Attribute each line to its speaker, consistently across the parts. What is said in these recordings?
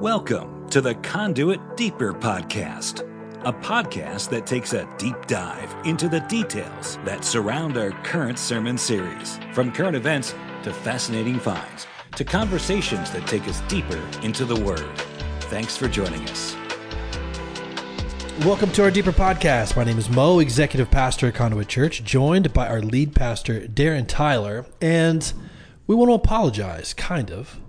Speaker 1: Welcome to the Conduit Deeper Podcast, a podcast that takes a deep dive into the details that surround our current sermon series, from current events to fascinating finds to conversations that take us deeper into the Word. Thanks for joining us.
Speaker 2: Welcome to our Deeper Podcast. My name is Mo, Executive Pastor at Conduit Church, joined by our lead pastor, Darren Tyler. And we want to apologize, kind of,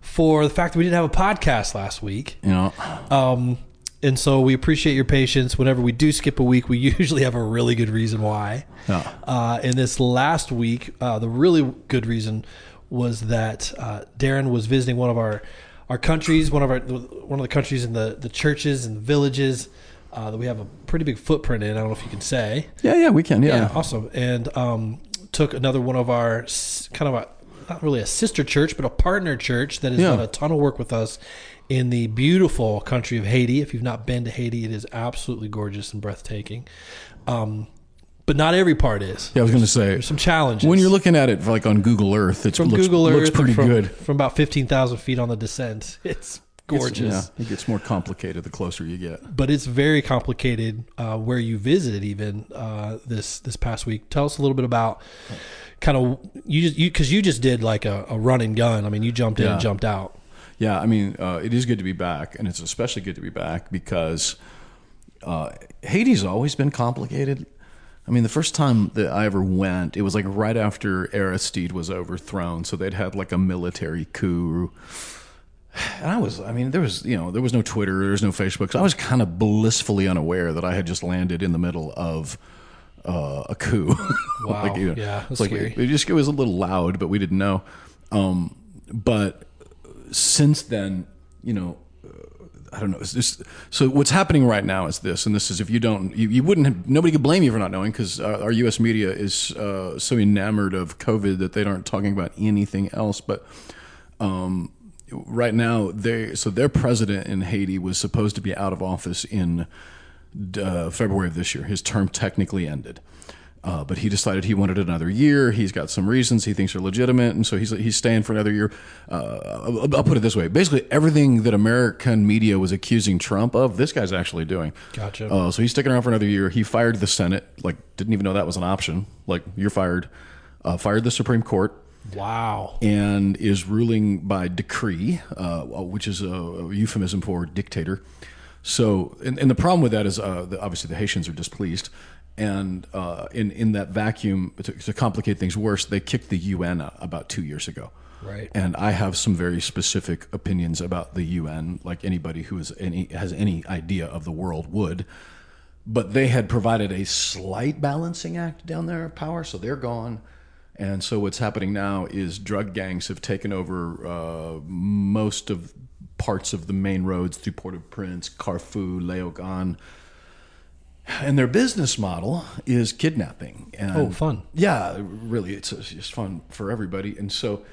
Speaker 2: for the fact that we didn't have a podcast last week.
Speaker 3: You know,
Speaker 2: Um, and so we appreciate your patience. Whenever we do skip a week, we usually have a really good reason why.
Speaker 3: Yeah.
Speaker 2: Uh, and this last week, uh, the really good reason was that uh, Darren was visiting one of our our countries, one of our one of the countries in the the churches and the villages uh, that we have a pretty big footprint in. I don't know if you can say.
Speaker 3: yeah, yeah, we can. Yeah,
Speaker 2: Yeah, awesome. And um, took another one of our kind of a not really a sister church, but a partner church that has
Speaker 3: Yeah.
Speaker 2: done a ton of work with us in the beautiful country of Haiti. If you've not been to Haiti, it is absolutely gorgeous and breathtaking. Um, but not every part is.
Speaker 3: Yeah, I was going to say
Speaker 2: There's some challenges.
Speaker 3: when you're looking at it like on Google Earth, it
Speaker 2: from
Speaker 3: looks,
Speaker 2: Google
Speaker 3: looks pretty
Speaker 2: from,
Speaker 3: good.
Speaker 2: from about fifteen thousand feet on the descent. It's gorgeous.
Speaker 3: It's- yeah, it gets more complicated the closer you get.
Speaker 2: but it's very complicated uh, where you visited even uh, this this past week. Tell us a little bit about kind of you just you because you just did like a, a run and gun. I mean, you jumped in and jumped out.
Speaker 3: Yeah, I mean, uh, it is good to be back, and it's especially good to be back because uh, Haiti's always been complicated. I mean, the first time that I ever went, it was like right after Aristide was overthrown, so they'd had like a military coup. And I was, I mean, there was, you know, there was no Twitter, there was no Facebook. So I was kind of blissfully unaware that I had just landed in the middle of uh, a coup.
Speaker 2: Wow.
Speaker 3: you know,
Speaker 2: Yeah,
Speaker 3: it's like
Speaker 2: scary.
Speaker 3: it just it was a little loud, but we didn't know. Um, but since then, you know, uh, I don't know. It's just, so what's happening right now is this, and this is if you don't, you, you wouldn't, have, nobody could blame you for not knowing because uh, our U.S. media is uh, so enamored of COVID that they aren't talking about anything else. But um, right now, they so their president in Haiti was supposed to be out of office in uh, February of this year. His term technically ended. Uh, but he decided he wanted another year. He's got some reasons he thinks are legitimate, and so he's he's staying for another year. Uh, I'll, I'll put it this way: basically, everything that American media was accusing Trump of, this guy's actually doing.
Speaker 2: Gotcha.
Speaker 3: Uh, so he's sticking around for another year. He fired the Senate, like didn't even know that was an option. Like you're fired. Uh, fired the Supreme Court
Speaker 2: Wow.
Speaker 3: and is ruling by decree, uh, which is a euphemism for dictator. So, and, and the problem with that is uh, the, obviously the Haitians are displeased, and uh, in in that vacuum, to, to complicate things worse, they kicked the UN about two years ago.
Speaker 2: Right.
Speaker 3: And I have some very specific opinions about the UN, like anybody who is any has any idea of the world would. But they had provided a slight balancing act down there of power, so they're gone. And so what's happening now is drug gangs have taken over uh, most of parts of the main roads through Port-au-Prince, Carrefour, Léogâne. And their business model is kidnapping. And
Speaker 2: Oh, fun.
Speaker 3: yeah, really, it's, it's just fun for everybody, and so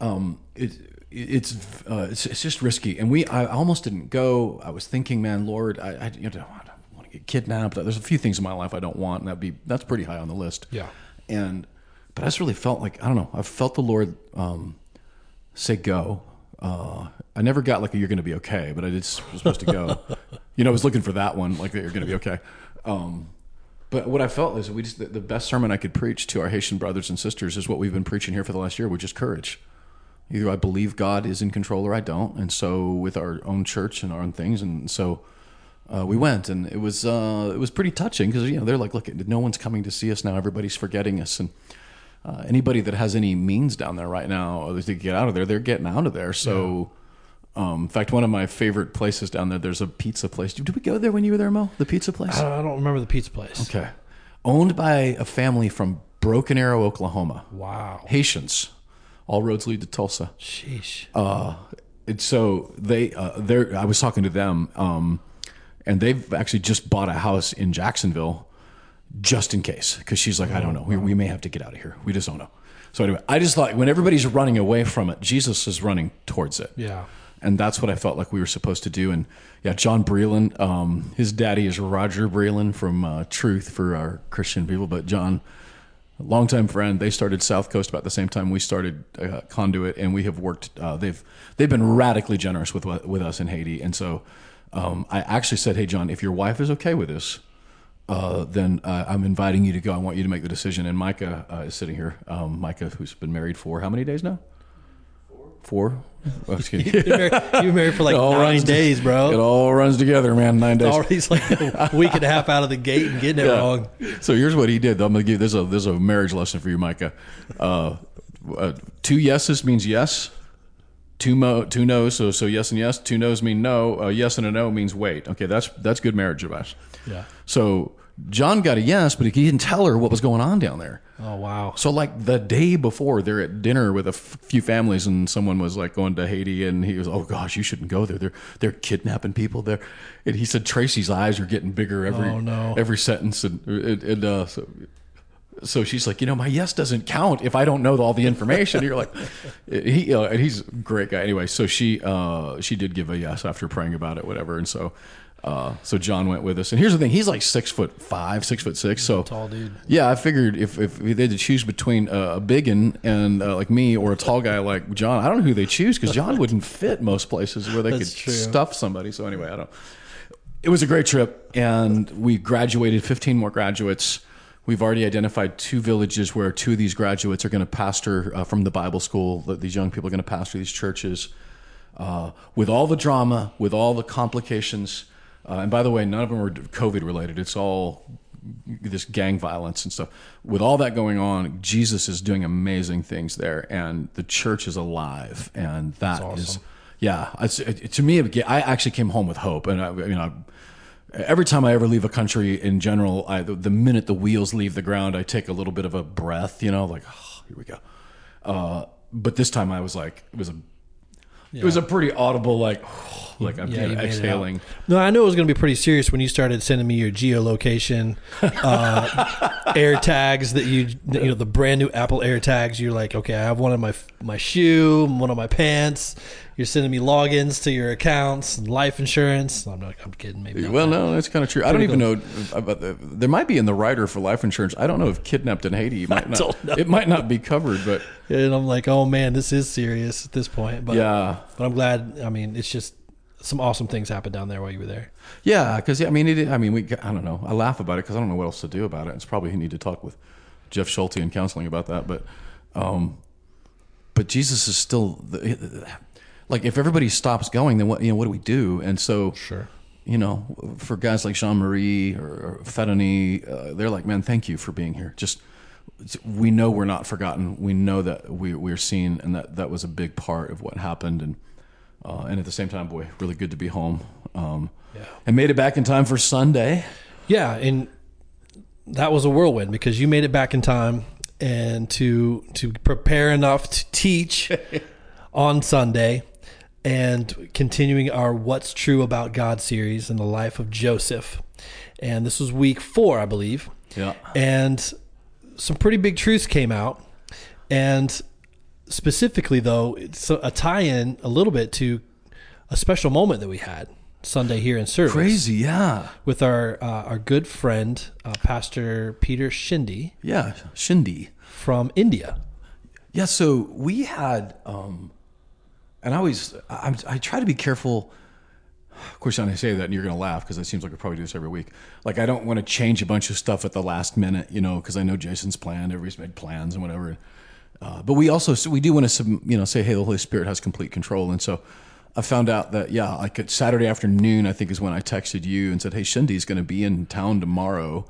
Speaker 3: um, it, it's uh, it's it's just risky. And we, I almost didn't go. I was thinking, man, Lord, I, I you know, I don't want to get kidnapped. There's a few things in my life I don't want, and that'd be that's pretty high on the list.
Speaker 2: Yeah.
Speaker 3: And but I just really felt like I don't know. I felt the Lord um, say go. Uh, I never got like a, you're going to be okay, but I did was supposed to go. you know, I was looking for that one, like that you're going to be okay. Um, but what I felt is we just the, the best sermon I could preach to our Haitian brothers and sisters is what we've been preaching here for the last year, which is courage. Either I believe God is in control or I don't, and so with our own church and our own things, and so uh, we went, and it was uh, it was pretty touching because you know they're like, look, no one's coming to see us now. Everybody's forgetting us, and uh, anybody that has any means down there right now to get out of there, they're getting out of there. So. Um, in fact, one of my favorite places down there, there's a pizza place. Did we go there when you were there, Mo? The pizza place?
Speaker 2: I don't, I don't remember the pizza place.
Speaker 3: Okay. Owned by a family from Broken Arrow, Oklahoma.
Speaker 2: Wow.
Speaker 3: Haitians. All roads lead to Tulsa.
Speaker 2: Sheesh.
Speaker 3: Uh, so they, uh, they're, I was talking to them, um, and they've actually just bought a house in Jacksonville just in case. Because she's like, I don't know. We, we may have to get out of here. We just don't know. So anyway, I just thought when everybody's running away from it, Jesus is running towards it.
Speaker 2: Yeah.
Speaker 3: And that's what I felt like we were supposed to do. And yeah, John Breland, um, his daddy is Roger Breland from uh, Truth for our Christian people, but John longtime friend. They started South Coast about the same time we started uh, Conduit, and we have worked. Uh, they've they've been radically generous with with us in Haiti, and so um, I actually said, "Hey, John, if your wife is okay with this." Uh, then uh, I'm inviting you to go. I want you to make the decision. And Micah uh, is sitting here. Um, Micah, who's been married for how many days now? Four. Oh, excuse me.
Speaker 2: You've been married, you've been married for like nine
Speaker 3: runs-
Speaker 2: days, bro.
Speaker 3: It all runs together, man. Nine days.
Speaker 2: Already he's like a week and a half out of the gate and getting it
Speaker 3: Yeah.
Speaker 2: wrong.
Speaker 3: So here's what he did. I'm gonna give this a this is a marriage lesson for you, Micah. Uh, uh, two yeses means yes. Two mo two no's. So so yes and yes. Two no's mean no. A yes and a no means wait. Okay, that's that's good marriage advice.
Speaker 2: Yeah.
Speaker 3: So John got a yes, but he didn't tell her what was going on down there.
Speaker 2: Oh wow.
Speaker 3: So like the day before, they're at dinner with a f- few families, and someone was like going to Haiti, and he was, "Oh gosh, you shouldn't go there. They're they're kidnapping people there." And he said Tracy's eyes are getting bigger every
Speaker 2: Oh, no.
Speaker 3: every sentence, and and, and uh, so, so she's like, you know, my yes doesn't count if I don't know all the information. You're like, he uh, and he's a great guy. Anyway, so she uh, she did give a yes after praying about it, whatever, and so. Uh, so John went with us, and here's the thing: he's like six foot five, six foot six. So
Speaker 2: Tall dude.
Speaker 3: yeah, I figured if, if they had to choose between uh, a big one and uh, like me or a tall guy like John, I don't know who they choose because John wouldn't fit most places where they
Speaker 2: That's
Speaker 3: could
Speaker 2: true.
Speaker 3: stuff somebody. So anyway, I don't. It was a great trip, and we graduated 15 more graduates. We've already identified two villages where two of these graduates are going to pastor uh, from the Bible school. that These young people are going to pastor these churches. Uh, with all the drama, with all the complications, uh, and by the way, none of them are COVID related. It's all this gang violence and stuff. With all that going on, Jesus is doing amazing things there, and the church is alive, and that is, yeah. It's, it, to me, I actually came home with hope, and I, you know. Every time I ever leave a country in general, I, the, the minute the wheels leave the ground, I take a little bit of a breath, you know, like, oh, here we go. Uh, but this time I was like, it was a, it was a pretty audible, like, like I'm
Speaker 2: Yeah,
Speaker 3: you
Speaker 2: you
Speaker 3: know,
Speaker 2: made it out.
Speaker 3: exhaling.
Speaker 2: No, I knew it was going to be pretty serious when you started sending me your geolocation uh, air tags that you you know the brand new Apple air tags. You're like, okay, I have one on my my shoe, one on my pants. You're sending me logins to your accounts and life insurance. I'm not. I'm kidding. Maybe. not
Speaker 3: Well, no, that's kind of true. I don't even know about the. There might be in the rider for life insurance. I don't know if kidnapped in Haiti might not. It might not be covered, but
Speaker 2: And I'm like, oh man, this is serious at this point. But
Speaker 3: yeah,
Speaker 2: but I'm glad. I mean, it's just some awesome things happened down there while you were there.
Speaker 3: yeah. Because I mean, it, I mean, we. I don't know. I laugh about it because I don't know what else to do about it. It's probably you need to talk with Jeff Schulte in counseling about that. But, um, but Jesus is still the, like if everybody stops going, then what? You know, what do we do? And so
Speaker 2: Sure.
Speaker 3: you know, for guys like Jean Marie or, or Fedoni, uh, they're like, man, thank you for being here. Just we know we're not forgotten. We know that we we're seen, and that that was a big part of what happened. And uh, and at the same time, boy, really good to be home. Um,
Speaker 2: Yeah.
Speaker 3: And made it back in time for Sunday.
Speaker 2: Yeah, and that was a whirlwind because you made it back in time and to to prepare enough to teach on Sunday and continuing our What's True About God series in the life of Joseph. And this was week 4, I believe.
Speaker 3: Yeah.
Speaker 2: And some pretty big truths came out. And specifically though, it's a tie-in a little bit to a special moment that we had Sunday here in service
Speaker 3: Crazy, yeah,
Speaker 2: with our uh, our good friend uh, Pastor Peter Shindy
Speaker 3: yeah. Shindy.
Speaker 2: from India.
Speaker 3: Yeah, so we had, um, and I always, I, I try to be careful. Of course, when I say that, and you're going to laugh because it seems like I probably do this every week. Like, I don't want to change a bunch of stuff at the last minute, you know, because I know Jason's planned, everybody's made plans and whatever. Uh, but we also, so we do want to, you know, say, hey, the Holy Spirit has complete control. And so I found out that, yeah, like at Saturday afternoon, I think is when I texted you and said, hey, Shindy's going to be in town tomorrow.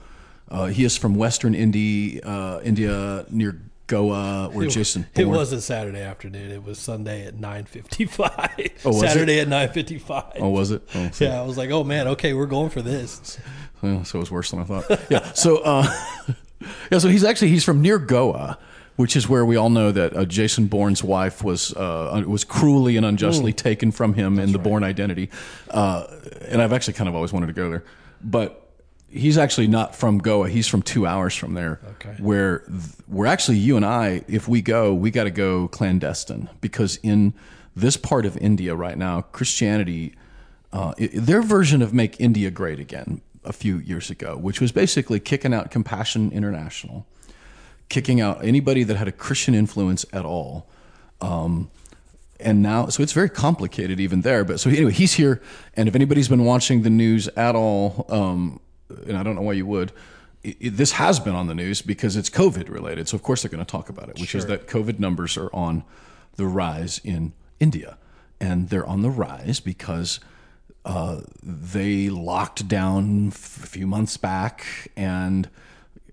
Speaker 3: Uh, he is from Western Indy, uh, India near Goa, where Jason.
Speaker 2: It wasn't Saturday afternoon. It was Sunday at nine fifty five.
Speaker 3: Oh, was it?
Speaker 2: Saturday at nine fifty five.
Speaker 3: Oh, was it? Oh, so,
Speaker 2: Yeah, I was like, oh man, okay, we're going for this.
Speaker 3: so it was worse than I thought. Yeah. So, uh, yeah. So he's actually he's from near Goa, which is where we all know that uh, Jason Bourne's wife was uh, was cruelly and unjustly taken from him in the Bourne identity. Uh, and I've actually kind of always wanted to go there, but he's actually not from Goa. He's from two hours from there.
Speaker 2: Okay.
Speaker 3: Where we're actually you and I, if we go, we got to go clandestine because in this part of India right now, Christianity, uh, their version of "Make India Great Again" a few years ago, which was basically kicking out Compassion International, kicking out anybody that had a Christian influence at all. Um, and now, so it's very complicated even there. But so anyway, he's here, and if anybody's been watching the news at all, um, and I don't know why you would, it, it- this has been on the news because it's COVID related. So of course they're going to talk about it, which is that COVID numbers are on the rise in India, and they're on the rise because uh, they locked down f- a few months back and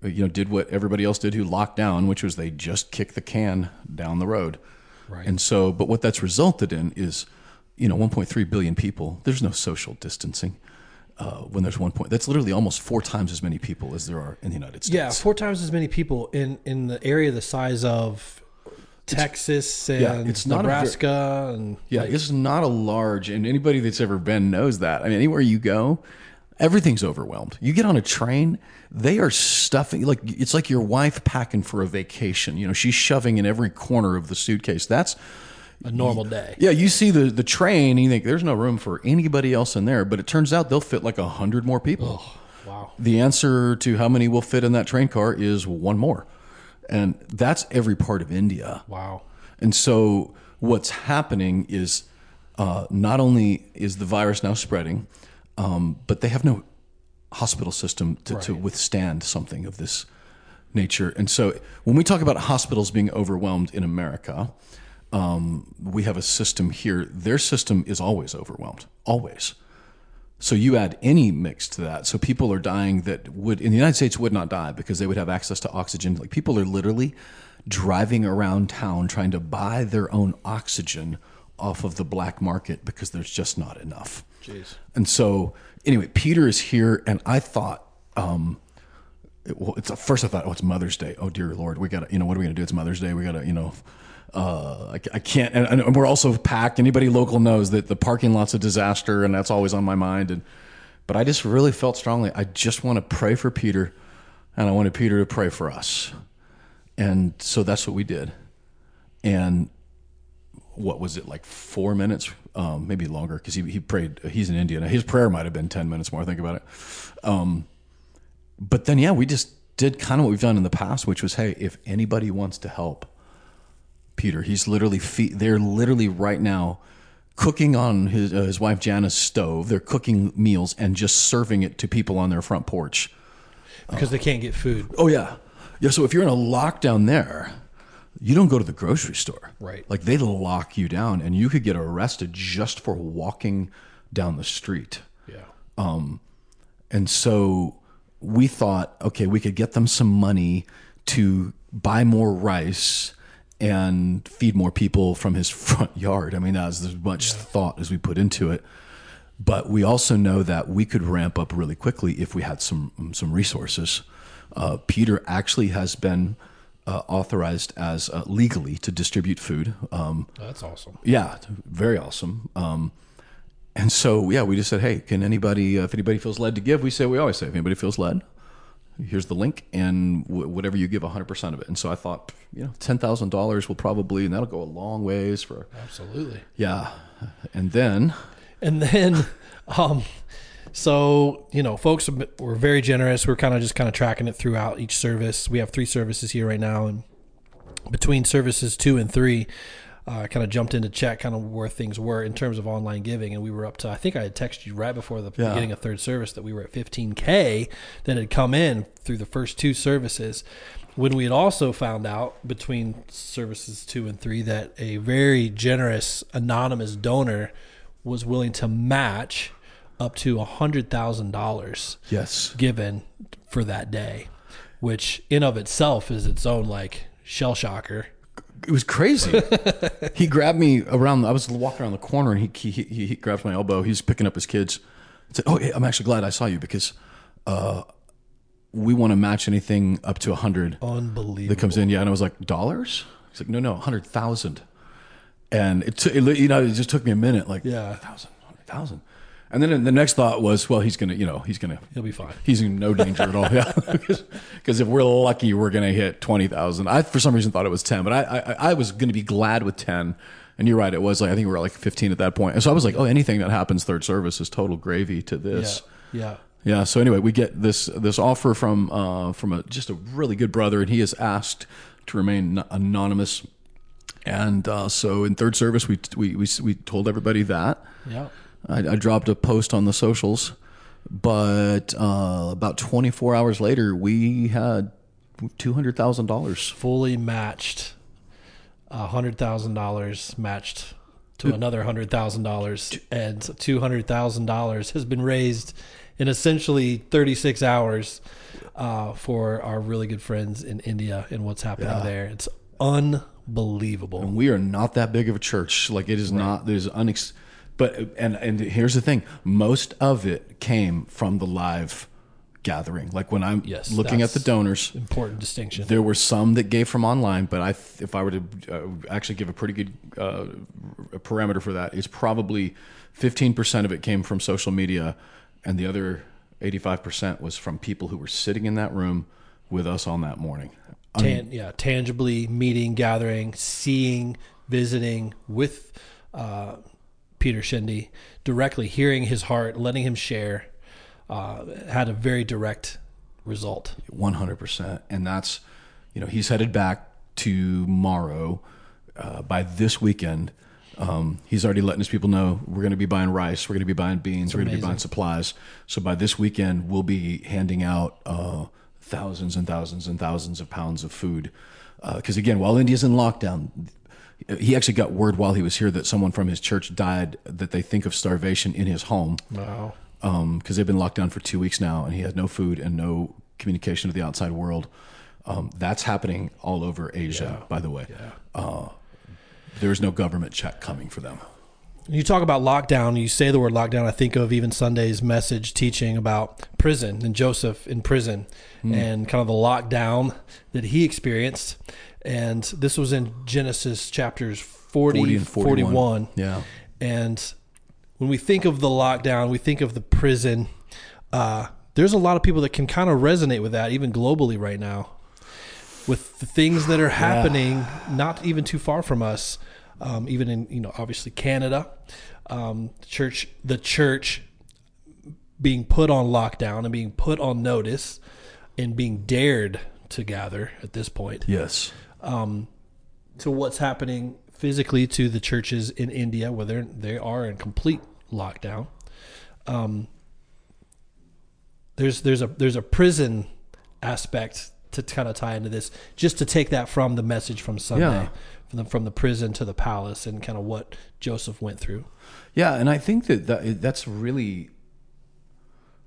Speaker 3: you know did what everybody else did who locked down, which was they just kicked the can down the road.
Speaker 2: Right.
Speaker 3: And so, but what that's resulted in is, you know, 1.3 billion people. There's no social distancing. Uh, when there's one point, that's literally almost four times as many people as there are in the United States.
Speaker 2: Yeah, four times as many people in in the area the size of Texas and
Speaker 3: yeah, it's not a ver-
Speaker 2: Nebraska and
Speaker 3: Yeah, it's not a large, and anybody that's ever been knows that. I mean, anywhere you go, everything's overwhelmed. You get on a train, they are stuffing like it's like your wife packing for a vacation. You know, she's shoving in every corner of the suitcase. That's
Speaker 2: a normal day.
Speaker 3: yeah. You see the the train, and you think there's no room for anybody else in there, but it turns out they'll fit like a hundred more people.
Speaker 2: Wow.
Speaker 3: The answer to how many will fit in that train car is one more, and that's every part of India.
Speaker 2: Wow.
Speaker 3: And so what's happening is uh, not only is the virus now spreading, um, but they have no hospital system to, to withstand something of this nature. And so when we talk about hospitals being overwhelmed in America, um, we have a system here. Their system is always overwhelmed, always. So you add any mix to that. So people are dying that would in the United States would not die because they would have access to oxygen. Like people are literally driving around town trying to buy their own oxygen off of the black market because there's just not enough.
Speaker 2: Jeez.
Speaker 3: And so anyway, Peter is here, and I thought. Um, it, well, it's at first I thought, oh, it's Mother's Day. Oh dear Lord, we got to, you know, what are we going to do? It's Mother's Day. We got to, you know, uh, I, I can't. And, and we're also packed. Anybody local knows that the parking lot's a disaster, and that's always on my mind. And but I just really felt strongly. I just want to pray for Peter, and I wanted Peter to pray for us. And so that's what we did. And what was it like four minutes, um, maybe longer, because he he prayed. He's in India. His prayer might have been ten minutes more. Think about it. Um, but then yeah, we just did kind of what we've done in the past, which was, hey, if anybody wants to help, Peter, he's literally fe- they're literally right now cooking on his uh, his wife Jana's stove. They're cooking meals and just serving it to people on their front porch.
Speaker 2: Because they can't get food.
Speaker 3: Oh yeah, yeah. So if you're in a lockdown there, you don't go to the grocery store.
Speaker 2: Right.
Speaker 3: Like they lock you down, and you could get arrested just for walking down the street.
Speaker 2: Yeah.
Speaker 3: Um, And so we thought, okay, we could get them some money to buy more rice and feed more people from his front yard. I mean, that's as much thought as we put into it. But we also know that we could ramp up really quickly if we had some some resources. Uh, Peter actually has been uh, authorized as uh, legally to distribute food. Um,
Speaker 2: That's awesome.
Speaker 3: yeah, very awesome. Um, and so, yeah, we just said, hey, can anybody, uh, if anybody feels led to give, we say, we always say, if anybody feels led, here's the link, and w- whatever you give, 100% of it. And so I thought, you know, $10,000 will probably, and that'll go a long ways for,
Speaker 2: Absolutely.
Speaker 3: yeah. And then,
Speaker 2: And then, um, so you know, folks were very generous. We're kind of just kind of tracking it throughout each service. We have three services here right now, and between services two and three, uh, kind of jumped in to check kind of where things were in terms of online giving, and we were up to. I think I had texted you right before the
Speaker 3: Yeah.
Speaker 2: beginning of third service that we were at 15k that had come in through the first two services. When we had also found out between services two and three that a very generous anonymous donor was willing to match up to a hundred thousand dollars
Speaker 3: yes,
Speaker 2: given for that day, which in of itself is its own like shell shocker.
Speaker 3: It was crazy. he grabbed me around, I was walking around the corner, and he, he, he, he grabs my elbow. He's picking up his kids. Said, oh, hey, I'm actually glad I saw you because uh, we want to match anything up to a 100
Speaker 2: Unbelievable.
Speaker 3: that comes in. Yeah, and I was like, dollars? He's like, no, no, hundred thousand. And it, took you know, it just took me a minute. Like,
Speaker 2: Yeah.
Speaker 3: thousand, hundred thousand. And then the next thought was, well, he's gonna, you know, he's gonna,
Speaker 2: He'll be fine.
Speaker 3: he's in no danger at all. Yeah, because if we're lucky, we're gonna hit twenty thousand. I for some reason thought it was ten, but I, I, I was gonna be glad with ten. And you're right, it was like I think we were like fifteen at that point. And so I was like, oh, anything that happens third service is total gravy to
Speaker 2: Yeah.
Speaker 3: this.
Speaker 2: Yeah.
Speaker 3: Yeah. So anyway, we get this this offer from uh, from a just a really good brother, and he has asked to remain n- anonymous. And uh, so in third service, we we we, we told everybody that.
Speaker 2: Yeah.
Speaker 3: I, I dropped a post on the socials, but uh, about 24 hours later, we had two hundred thousand dollars.
Speaker 2: Fully matched. Hundred thousand dollars matched to another hundred thousand dollars, and two hundred thousand dollars has been raised in essentially thirty six hours uh, for our really good friends in India and what's happening
Speaker 3: Yeah.
Speaker 2: there. It's unbelievable.
Speaker 3: We are not that big of a church. Like it is not. There's unex. But and and here's the thing: most of it came from the live gathering. Like when I'm
Speaker 2: Yes,
Speaker 3: looking at the donors,
Speaker 2: Important distinction.
Speaker 3: there were some that gave from online. But I, if I were to uh, actually give a pretty good uh, parameter for that, it's probably 15% of it came from social media, and the other 85% was from people who were sitting in that room with us on that morning.
Speaker 2: Tan- yeah, tangibly meeting, gathering, seeing, visiting with uh, Peter Shindy, directly hearing his heart, letting him share, uh, had a very direct result.
Speaker 3: One hundred percent, and that's you know he's headed back tomorrow. Uh, by this weekend, um, he's already letting his people know we're going to be buying rice, we're going to be buying beans, we're going to be buying supplies. So by this weekend, we'll be handing out uh, thousands and thousands and thousands of pounds of food. Because again, while India's in lockdown, he actually got word while he was here that someone from his church died that they think of starvation in his home
Speaker 2: Wow.
Speaker 3: because they've been locked down for two weeks now, and he has no food and no communication to the outside world. Um, that's happening all over Asia, by the way. Uh, there is no government check coming for them.
Speaker 2: You talk about lockdown, you say the word lockdown, I think of even Sunday's message teaching about prison and Joseph in prison and kind of the lockdown that he experienced. And this was in Genesis chapters 40,
Speaker 3: 40 and
Speaker 2: 41.
Speaker 3: 41. Yeah.
Speaker 2: And when we think of the lockdown, we think of the prison. Uh, there's a lot of people that can kind of resonate with that, even globally right now, with the things that are happening, not even too far from us, um, even in you know obviously Canada, um, church, the church being put on lockdown and being put on notice and being dared to gather at this point
Speaker 3: Yes.
Speaker 2: to what's happening physically to the churches in India, where they're, they are in complete lockdown. Um, there's there's a there's a prison aspect to kind of tie into this, just to take that from the message from Sunday,
Speaker 3: Yeah.
Speaker 2: From the from the prison to the palace, and kind of what Joseph went through.
Speaker 3: Yeah, and I think that, that that's really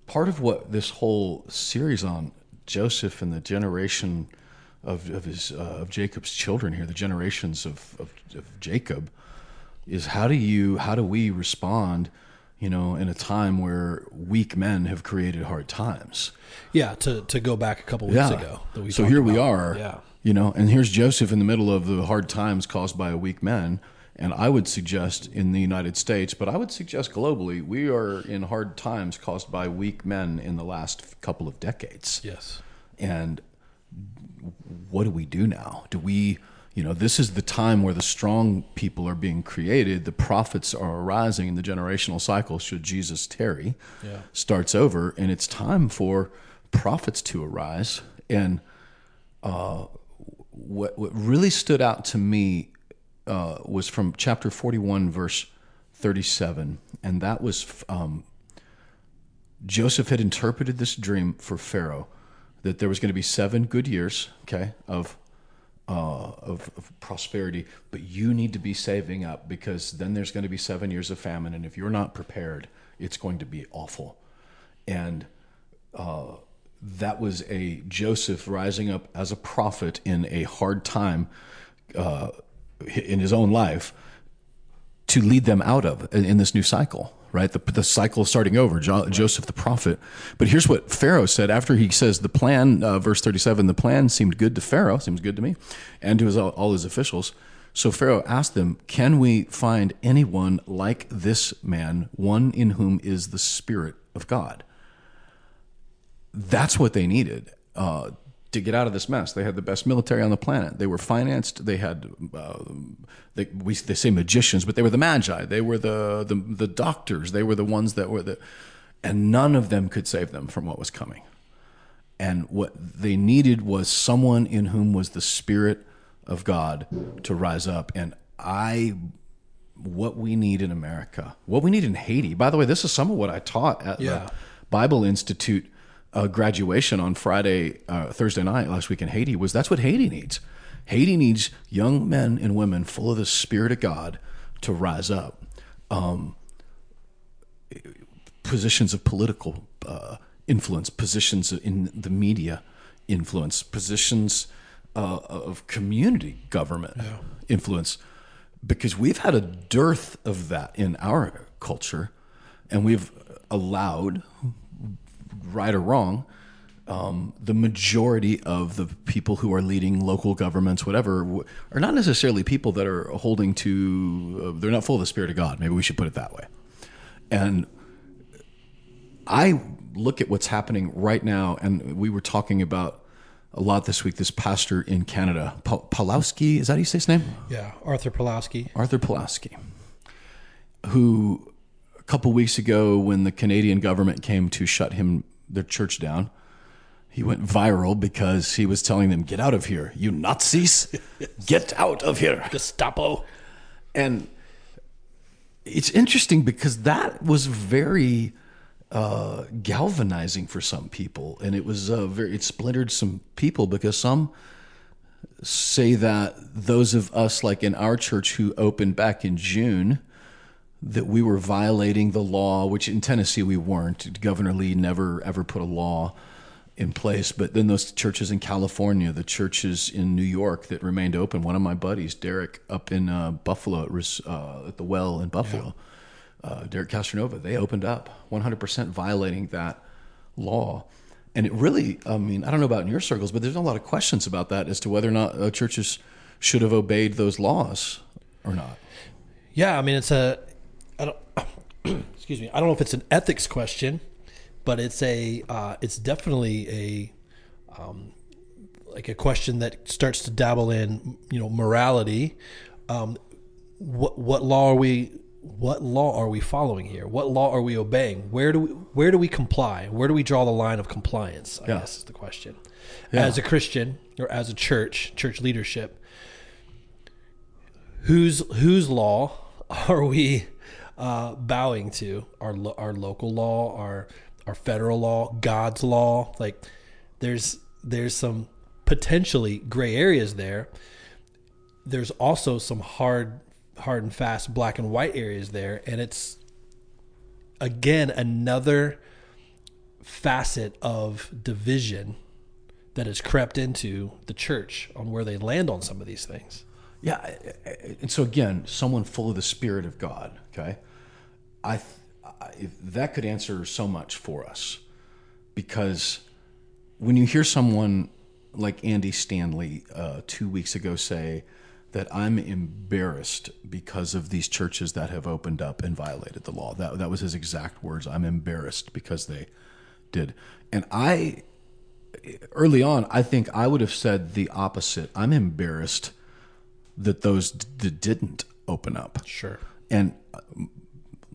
Speaker 3: part of what this whole series on Joseph and the generation of, of his uh, of Jacob's children here, the generations of, of, of Jacob, is how do you how do we respond, you know, in a time where weak men have created hard times?
Speaker 2: Yeah, to to go back a couple weeks ago. That we
Speaker 3: so here we are.
Speaker 2: Yeah.
Speaker 3: You know, and here's Joseph in the middle of the hard times caused by a weak man. And I would suggest in the United States, but I would suggest globally, we are in hard times caused by weak men in the last couple of decades.
Speaker 2: Yes.
Speaker 3: And what do we do now? Do we, you know, this is the time where the strong people are being created, the prophets are arising, and the generational cycle, should Jesus tarry,
Speaker 2: Yeah.
Speaker 3: starts over, and it's time for prophets to arise. And uh, what what really stood out to me uh, was from chapter forty one, verse thirty seven, and that was um, Joseph had interpreted this dream for Pharaoh that there was going to be seven good years, okay, of, uh, of of prosperity, but you need to be saving up because then there's going to be seven years of famine, and if you're not prepared, it's going to be awful. And uh, that was a Joseph rising up as a prophet in a hard time uh, in his own life to lead them out of in, in this new cycle, right? The, the cycle starting over, jo- Joseph the prophet. But here's what Pharaoh said after he says the plan, uh, verse 37, the plan seemed good to Pharaoh, seems good to me, and to his, all his officials. So Pharaoh asked them, Can we find anyone like this man, one in whom is the Spirit of God? That's what they needed. Uh, to get out of this mess. They had the best military on the planet. They were financed. They had, uh, they, we, they say magicians, but they were the magi. They were the, the, the doctors. They were the ones that were the, and none of them could save them from what was coming. And what they needed was someone in whom was the Spirit of God to rise up. And I, what we need in America, what we need in Haiti, by the way, this is some of what I taught at
Speaker 2: Yeah.
Speaker 3: the Bible Institute uh, graduation on Friday, uh, Thursday night last week in Haiti, was that's what Haiti needs. Haiti needs young men and women full of the Spirit of God to rise up. Um, positions of political uh, influence, positions in the media influence, positions uh, of community government influence, because we've had a dearth of that in our culture, and we've allowed, right or wrong, um, the majority of the people who are leading local governments, whatever, w- are not necessarily people that are holding to. Uh, they're not full of the spirit of God. Maybe we should put it that way. And I look at what's happening right now, and we were talking about a lot this week. This pastor in Canada, Pa- Pawlowski, is that how you say his name?
Speaker 2: Yeah, Arthur Pulowski.
Speaker 3: Arthur Pulaski, who a couple weeks ago, when the Canadian government came to shut him their church down, he went viral because he was telling them, "Get out of here, you Nazis! Get out of here!"
Speaker 2: Gestapo.
Speaker 3: And it's interesting because that was very uh, galvanizing for some people, and it was uh, very it splintered some people because some say that those of us like in our church who opened back in June that we were violating the law, which in Tennessee we weren't. Governor Lee never ever put a law in place, but then those churches in California, the churches in New York that remained open. One of my buddies, Derek, up in uh, Buffalo at, uh, at the well in Buffalo, uh, Derek Castronova, they opened up 100% violating that law. And it really, I mean, I don't know about in your circles, but there's a lot of questions about that as to whether or not uh, churches should have obeyed those laws or not.
Speaker 2: Yeah, I mean it's a I don't excuse me. I don't know if it's an ethics question, but it's a uh, it's definitely a um, like a question that starts to dabble in you know morality. Um, what what law are we what law are we following here? What law are we obeying? Where do we where do we comply? Where do we draw the line of compliance? I
Speaker 3: Yeah.
Speaker 2: guess is the question. As a Christian or as a church, church leadership, whose whose law are we uh, bowing to? Our lo- our local law, our our federal law, God's law. Like there's there's some potentially gray areas there. There's also some hard hard and fast black and white areas there, and it's again another facet of division that has crept into the church on where they land on some of these things.
Speaker 3: Yeah, and so again, someone full of the Spirit of God. Okay, I, th- I that could answer so much for us, because when you hear someone like Andy Stanley uh, two weeks ago say that I'm embarrassed because of these churches that have opened up and violated the law. That that was his exact words. I'm embarrassed because they did, and I early on, I think I would have said the opposite. I'm embarrassed that those d- that didn't open up.
Speaker 2: Sure.
Speaker 3: And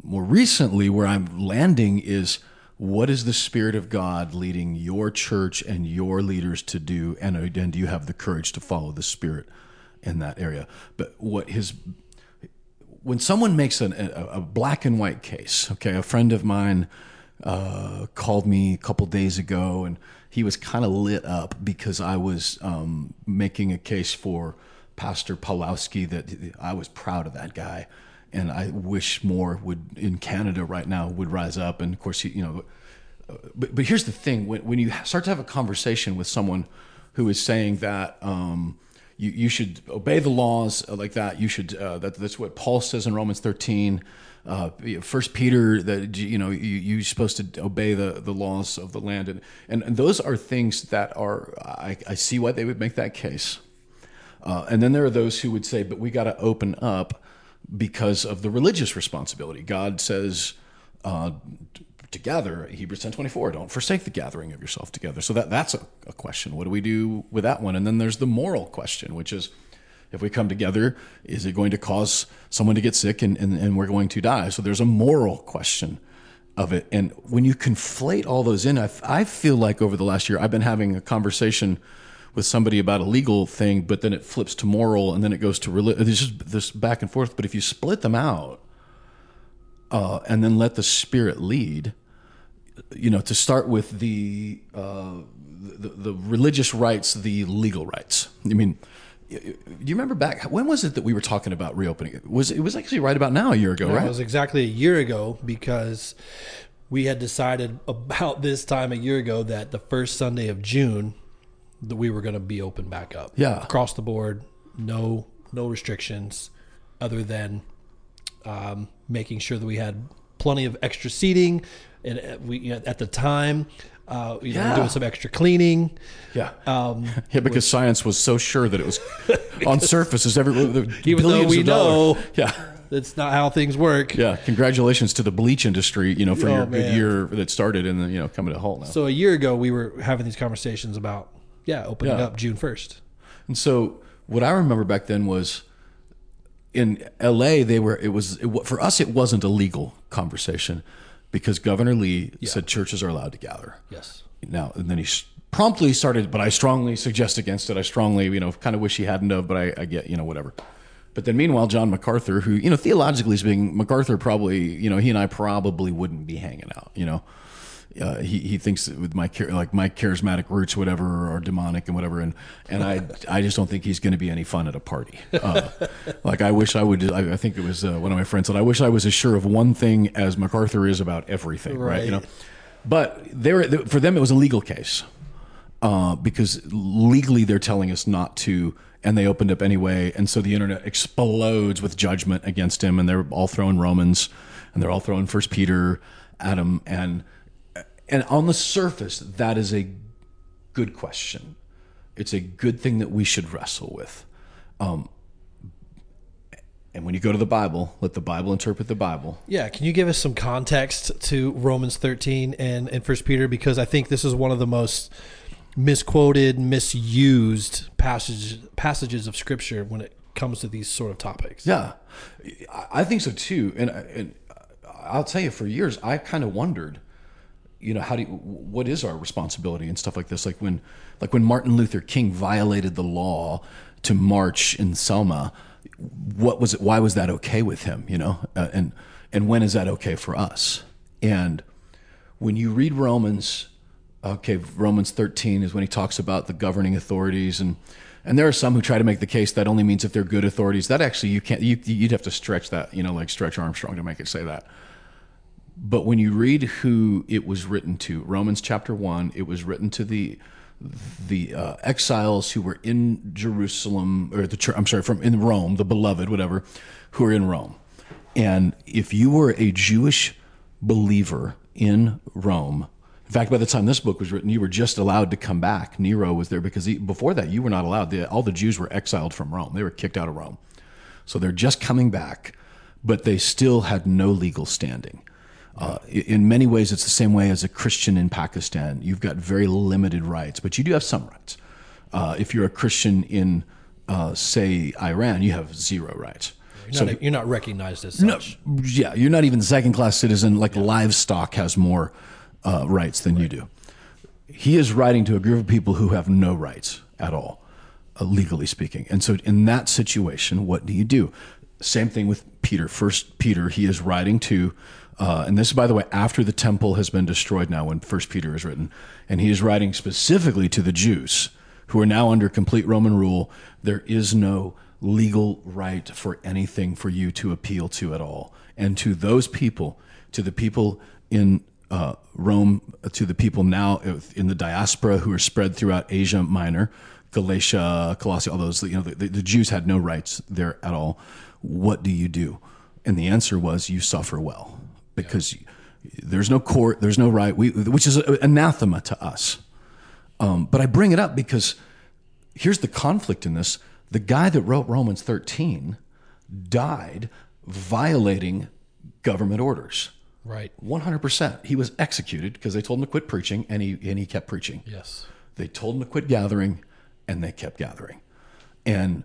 Speaker 3: more recently, where I'm landing is what is the Spirit of God leading your church and your leaders to do? And, uh, and do you have the courage to follow the Spirit in that area? But what his when someone makes an, a, a black and white case, okay, a friend of mine uh, called me a couple days ago, and he was kind of lit up because I was um, making a case for Pastor Pawlowski that I was proud of that guy, and I wish more would in Canada right now would rise up. And of course, you know, uh, but but here's the thing: when when you start to have a conversation with someone who is saying that. Um, you, you should obey the laws like that. You should uh, that that's what Paul says in Romans thirteen. Uh, First Peter that you know you you're supposed to obey the, the laws of the land and, and and those are things that are I, I see why they would make that case. Uh, and then there are those who would say, but we got to open up because of the religious responsibility. God says. Uh, to gather hebrews 10 24 don't forsake the gathering of yourself together so that that's a, a question what do we do with that one and then there's the moral question which is if we come together is it going to cause someone to get sick and, and, and we're going to die so there's a moral question of it. And when you conflate all those in, I, I feel like over the last year, I've been having a conversation with somebody about a legal thing, but then it flips to moral, and then it goes to religion. There's just this back and forth. But if you split them out, uh, and then let the Spirit lead, you know, to start with the, uh, the the religious rights, the legal rights. I mean, do you remember back when was it that we were talking about reopening? It was it was actually right about now a year ago, right?
Speaker 2: It was exactly a year ago because we had decided about this time a year ago that the first Sunday of June that we were going to be open back up.
Speaker 3: Yeah.
Speaker 2: across the board, no no restrictions, other than um, making sure that we had plenty of extra seating, and uh, we you know, at the time. Uh, you know, doing some extra cleaning.
Speaker 3: Yeah,
Speaker 2: Um,
Speaker 3: yeah, because science was so sure that it was on surfaces. Every
Speaker 2: Even though we
Speaker 3: of dollars.
Speaker 2: know-
Speaker 3: yeah,
Speaker 2: that's not how things work.
Speaker 3: yeah. Congratulations to the bleach industry, you know, for
Speaker 2: Oh,
Speaker 3: your good year that started and then you know coming to a halt now.
Speaker 2: So a year ago, we were having these conversations about yeah, opening
Speaker 3: Yeah.
Speaker 2: up June first.
Speaker 3: And so what I remember back then was in LA they were it was it, for us it wasn't a legal conversation because Governor Lee said churches are allowed to gather.
Speaker 2: Yes.
Speaker 3: Now and then he promptly started but I strongly suggest against it. I strongly, you know, kind of wish he hadn't of, but I, I get, you know, whatever. But then meanwhile John MacArthur who, you know, theologically speaking, MacArthur probably, you know, he and I probably wouldn't be hanging out, you know uh, he he thinks that with my like my charismatic roots, whatever, are demonic and whatever, and and I I just don't think he's going to be any fun at a party. Uh, like I wish I would. I, I think it was uh, one of my friends said I wish I was as sure of one thing as MacArthur is about everything. Right? You know, but they were for them it was a legal case uh, because legally they're telling us not to. And they opened up anyway, and so the internet explodes with judgment against him, and they're all throwing Romans, and they're all throwing First Peter at him, and and on the surface, that is a good question. It's a good thing that we should wrestle with. Um, and when you go to the Bible, let the Bible interpret the Bible.
Speaker 2: Yeah, can you give us some context to Romans 13 and and First Peter because I think this is one of the most misquoted, misused passages passages of scripture when it comes to these sort of topics.
Speaker 3: Yeah, I- I think so too. And, and I'll tell you, for years, I kind of wondered, you know, how do you, what is our responsibility and stuff like this? Like when, like when Martin Luther King violated the law to march in Selma, what was it? Why was that okay with him? You know, uh, and and when is that okay for us? And when you read Romans, okay, Romans 13 is when he talks about the governing authorities and and there are some who try to make the case that only means if they're good authorities. That actually you can't you you'd have to stretch that, you know, like stretch Armstrong to make it say that. But when you read who it was written to, Romans chapter 1, it was written to the the uh, exiles who were in Jerusalem or the church, I'm sorry, from in Rome, the beloved, whatever, who are in Rome. And if you were a Jewish believer in Rome, in fact, by the time this book was written, you were just allowed to come back. Nero was there because he, before that, you were not allowed. The, all the Jews were exiled from Rome. They were kicked out of Rome. So they're just coming back, but they still had no legal standing. Uh, in many ways, it's the same way as a Christian in Pakistan. You've got very limited rights, but you do have some rights. Uh, if you're a Christian in, uh, say, Iran, you have zero rights.
Speaker 2: You're not, you're not recognized as such.
Speaker 3: Yeah, you're not even second class citizen. Like livestock has more uh, rights than you do. He is writing to a group of people who have no rights at all, uh, legally speaking. And so, in that situation, what do you do? Same thing with Peter. First Peter, he is writing to, uh, and this, by the way, after the temple has been destroyed. Now, when First Peter is written, and he is writing specifically to the Jews who are now under complete Roman rule. There is no legal right for anything for you to appeal to at all. And to those people, to the people in uh, Rome, to the people now in the diaspora who are spread throughout Asia Minor, Galatia, Colossae, all those, you know, the, the Jews had no rights there at all. What do you do? And the answer was, you suffer well because there's no court, there's no right, we, which is anathema to us. Um, but I bring it up because here's the conflict in this. The guy that wrote Romans 13 died violating government orders.
Speaker 2: Right.
Speaker 3: 100%. He was executed because they told him to quit preaching and he, and he kept preaching.
Speaker 2: Yes.
Speaker 3: They told him to quit gathering and they kept gathering. And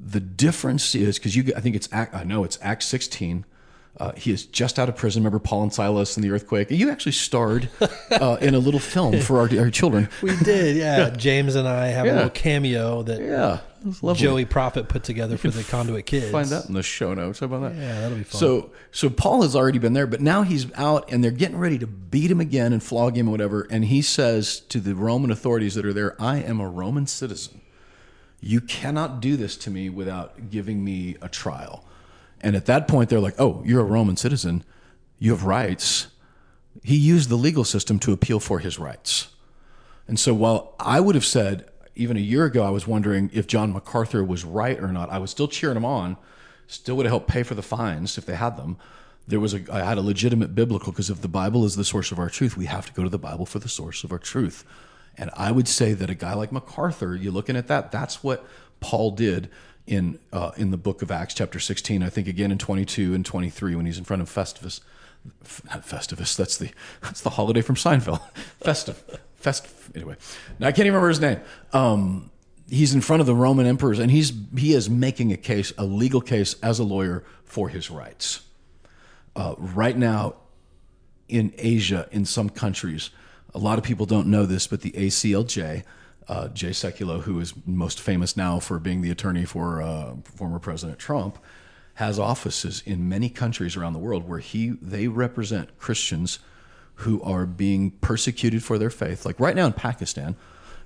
Speaker 3: the difference is because you, I think it's, Act- I know it's Acts 16. Uh, he is just out of prison. Remember Paul and Silas and the earthquake? You actually starred uh, in a little film for our, our children.
Speaker 2: We did, yeah. James and I have
Speaker 3: Yeah.
Speaker 2: a little cameo that
Speaker 3: Yeah.
Speaker 2: Joey Prophet put together for the Conduit Kids.
Speaker 3: Find that in the show notes. How about that?
Speaker 2: Yeah, that'll be fun.
Speaker 3: So, so Paul has already been there, but now he's out, and they're getting ready to beat him again and flog him, or whatever. And he says to the Roman authorities that are there, "I am a Roman citizen. You cannot do this to me without giving me a trial." And at that point, they're like, "Oh, you're a Roman citizen. You have rights." He used the legal system to appeal for his rights. And so while I would have said, even a year ago, I was wondering if John MacArthur was right or not, I was still cheering him on, still would have helped pay for the fines if they had them. There was a, I had a legitimate biblical, because if the Bible is the source of our truth, we have to go to the Bible for the source of our truth. And I would say that a guy like MacArthur, you're looking at that, that's what Paul did in, uh, in the book of Acts, chapter 16, I think again in 22 and 23, when he's in front of Festivus. Not Festivus. That's the that's the holiday from Seinfeld. Festive, fest. Anyway, now I can't even remember his name. Um, he's in front of the Roman emperors, and he's he is making a case, a legal case, as a lawyer for his rights. Uh, right now, in Asia, in some countries, a lot of people don't know this, but the ACLJ, uh, Jay Sekulow, who is most famous now for being the attorney for uh, former President Trump, has offices in many countries around the world where he they represent Christians who are being persecuted for their faith. Like right now in Pakistan,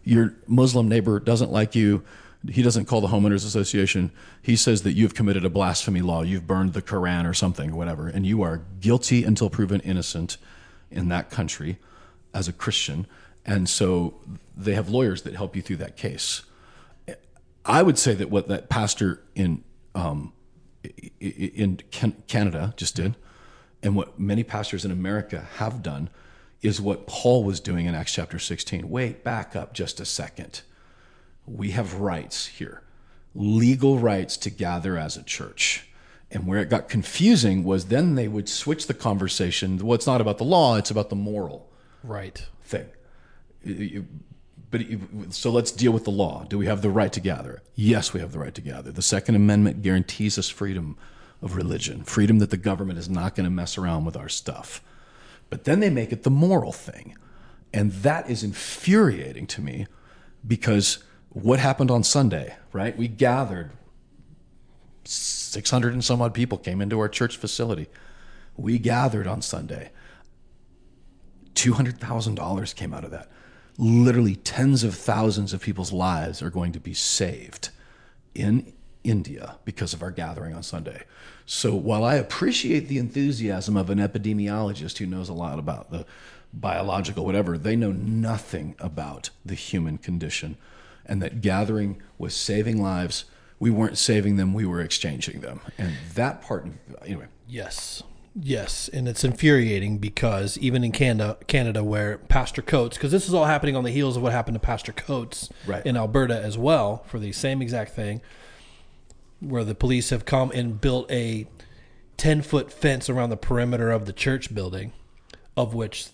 Speaker 3: your Muslim neighbor doesn't like you. He doesn't call the homeowners association. He says that you've committed a blasphemy law. You've burned the Quran or something, whatever, and you are guilty until proven innocent in that country as a Christian. And so they have lawyers that help you through that case. I would say that what that pastor in um, in Canada just did, and what many pastors in America have done, is what Paul was doing in Acts chapter 16. Wait, back up just a second. We have rights here, legal rights to gather as a church. And where it got confusing was then they would switch the conversation. Well, it's not about the law, it's about the moral
Speaker 2: right.
Speaker 3: thing. But so let's deal with the law. Do we have the right to gather? Yes, we have the right to gather. The Second Amendment guarantees us freedom of religion, freedom that the government is not going to mess around with our stuff. But then they make it the moral thing. And that is infuriating to me because what happened on Sunday, right? We gathered 600 and some odd people came into our church facility. We gathered on Sunday. $200,000 came out of that. Literally tens of thousands of people's lives are going to be saved in India because of our gathering on Sunday. So while I appreciate the enthusiasm of an epidemiologist who knows a lot about the biological whatever, they know nothing about the human condition and that gathering was saving lives. We weren't saving them, we were exchanging them. And that part, anyway,
Speaker 2: Yes. Yes, and it's infuriating because even in Canada, Canada, where Pastor Coates, because this is all happening on the heels of what happened to Pastor Coates
Speaker 3: Right.
Speaker 2: in Alberta as well, for the same exact thing, where the police have come and built a ten foot fence around the perimeter of the church building, of which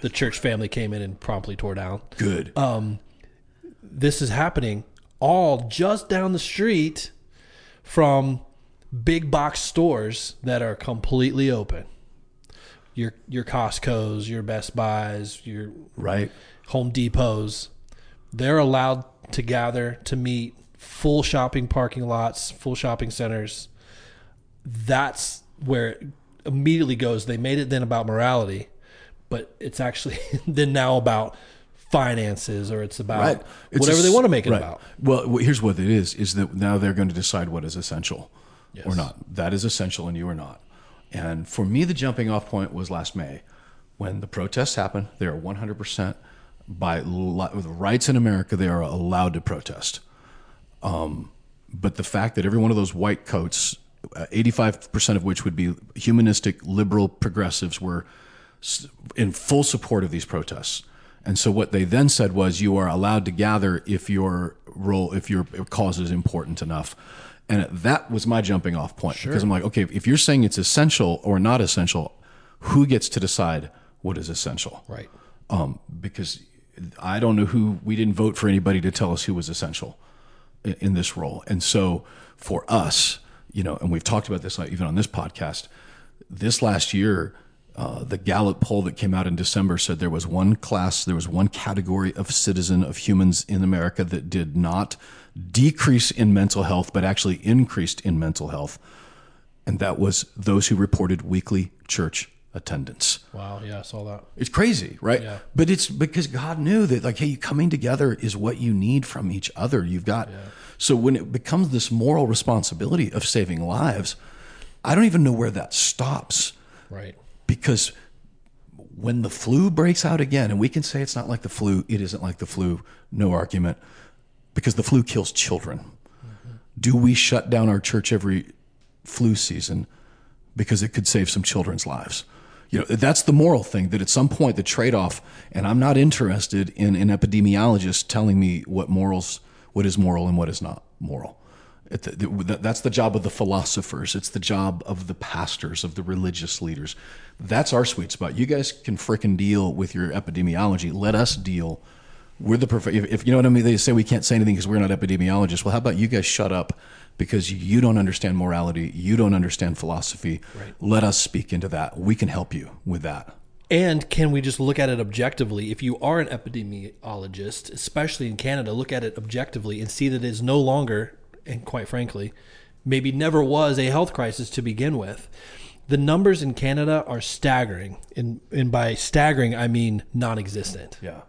Speaker 2: the church family came in and promptly tore down.
Speaker 3: good.
Speaker 2: Um, This is happening all just down the street from big box stores that are completely open. Your your Costco's, your Best Buys, your
Speaker 3: right?
Speaker 2: Home Depots, they're allowed to gather to meet full shopping parking lots, full shopping centers. That's where it immediately goes. They made it then about morality, but it's actually then now about finances or it's about
Speaker 3: right. It's
Speaker 2: whatever
Speaker 3: a
Speaker 2: they want to make it
Speaker 3: right.
Speaker 2: about.
Speaker 3: Well, here's what it is: is that now they're going to decide what is essential or
Speaker 2: Yes.
Speaker 3: not. That is essential, and you are not. And for me, the jumping off point was last May when the protests happened. They are 100 percent by li- rights in America. They are allowed to protest. Um, but the fact that every one of those white coats, uh, 85% of which would be humanistic, liberal progressives, were in full support of these protests. And so what they then said was, you are allowed to gather if your role, if your cause is important enough. And that was my jumping off point because I'm like, okay, if you're saying it's essential or not essential, who gets to decide what is essential?
Speaker 2: Right.
Speaker 3: um, because I don't know who we didn't vote for anybody to tell us who was essential in, in this role. And so for us, you know, and we've talked about this even on this podcast, this last year, uh, the Gallup poll that came out in December said there was one class, there was one category of citizen of humans in America that did not decrease in mental health, but actually increased in mental health. And that was those who reported weekly church attendance.
Speaker 2: Wow. Yeah, I saw that.
Speaker 3: It's crazy, right?
Speaker 2: Yeah.
Speaker 3: But it's because God knew that, like, hey, coming together is what you need from each other. You've got, so when it becomes this moral responsibility of saving lives, I don't even know where that stops
Speaker 2: Right.
Speaker 3: Because when the flu breaks out again, and we can say it's not like the flu, it isn't like the flu, no argument, because the flu kills children. Mm-hmm. Do we shut down our church every flu season because it could save some children's lives? You know, that's the moral thing that at some point the trade off, and I'm not interested in an epidemiologist telling me what morals, what is moral and what is not moral. It, the, the, that's the job of the philosophers. It's the job of the pastors, of the religious leaders. That's our sweet spot. You guys can frickin' deal with your epidemiology. Let us deal. We're the perfect. If, if you know what I mean, they say we can't say anything because we're not epidemiologists. Well, how about you guys shut up because you don't understand morality, you don't understand philosophy.
Speaker 2: Right.
Speaker 3: Let us speak into that. We can help you with that.
Speaker 2: And can we just look at it objectively? If you are an epidemiologist, especially in Canada, look at it objectively and see that it is no longer, and quite frankly, maybe never was a health crisis to begin with. The numbers in Canada are staggering. And, and by staggering, I mean non existent.
Speaker 3: Yeah.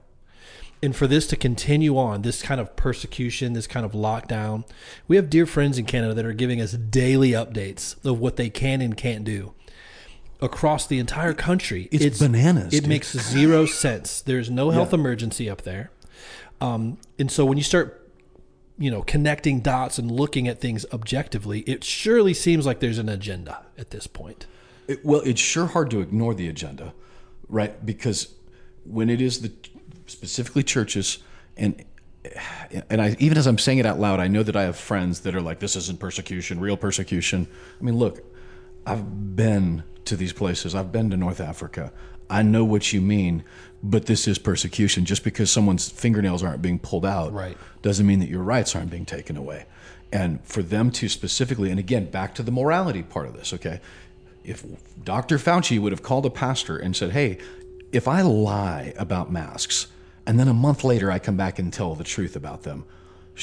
Speaker 2: And for this to continue on, this kind of persecution, this kind of lockdown, we have dear friends in Canada that are giving us daily updates of what they can and can't do across the entire country.
Speaker 3: It's bananas,
Speaker 2: It
Speaker 3: dude.
Speaker 2: makes zero sense. There's no health emergency up there. Um, and so when you start, you know, connecting dots and looking at things objectively, it surely seems like there's an agenda at this point.
Speaker 3: It, well, it's sure hard to ignore the agenda, right? Because when it is the specifically churches and and I even as I'm saying it out loud, I know that I have friends that are like, "This isn't persecution, real persecution." I mean, look, I've been to these places. I've been to North Africa. I know what you mean, but this is persecution. Just because someone's fingernails aren't being pulled out,
Speaker 2: Right.
Speaker 3: Doesn't mean that your rights aren't being taken away. And for them to specifically, and again, back to the morality part of this, okay? If Dr. Fauci would have called a pastor and said, hey, if I lie about masks and then a month later I come back and tell the truth about them,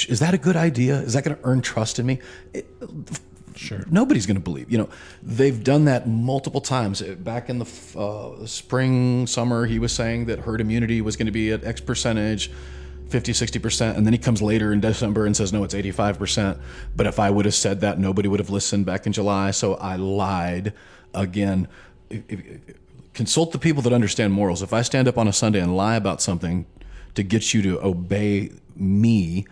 Speaker 3: is that a good idea? Is that going to earn trust in me? It,
Speaker 2: Sure.
Speaker 3: nobody's going to believe. You know, they've done that multiple times. Uh, Back in the uh, spring, summer, he was saying that herd immunity was going to be at X percentage, 50, 60%. And then he comes later in December and says, no, it's 85%. But if I would have said that, nobody would have listened back in July. So I lied again. Consult the people that understand morals. If I stand up on a Sunday and lie about something to get you to obey me,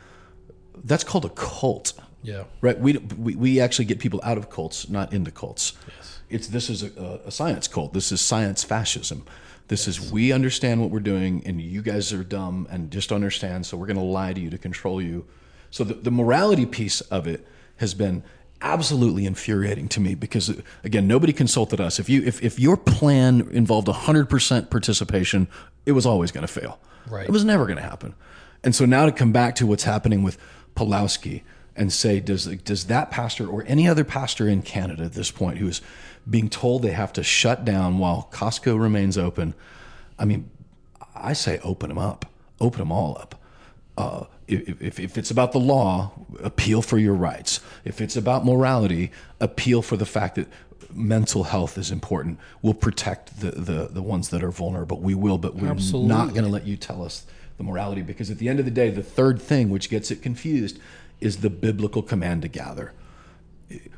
Speaker 3: that's called a cult.
Speaker 2: Yeah.
Speaker 3: Right. We, we we actually get people out of cults, not into cults. Yes. It's this is a, a science cult. This is science fascism. This is we understand what we're doing, and you guys are dumb and just understand. So we're going to lie to you to control you. So the, the morality piece of it has been absolutely infuriating to me because again, nobody consulted us. If you if if your plan involved hundred percent participation, it was always going to fail.
Speaker 2: Right.
Speaker 3: It was never going to happen. And so now to come back to what's happening with Pawlowski and say, does does that pastor or any other pastor in Canada at this point who is being told they have to shut down while Costco remains open? I mean, I say open them up, open them all up. Uh, if, if, if it's about the law, appeal for your rights. If it's about morality, appeal for the fact that mental health is important. We'll protect the, the, the ones that are vulnerable. We will, but we're
Speaker 2: Absolutely.
Speaker 3: not going to let you tell us the morality because at the end of the day, the third thing which gets it confused is the biblical command to gather.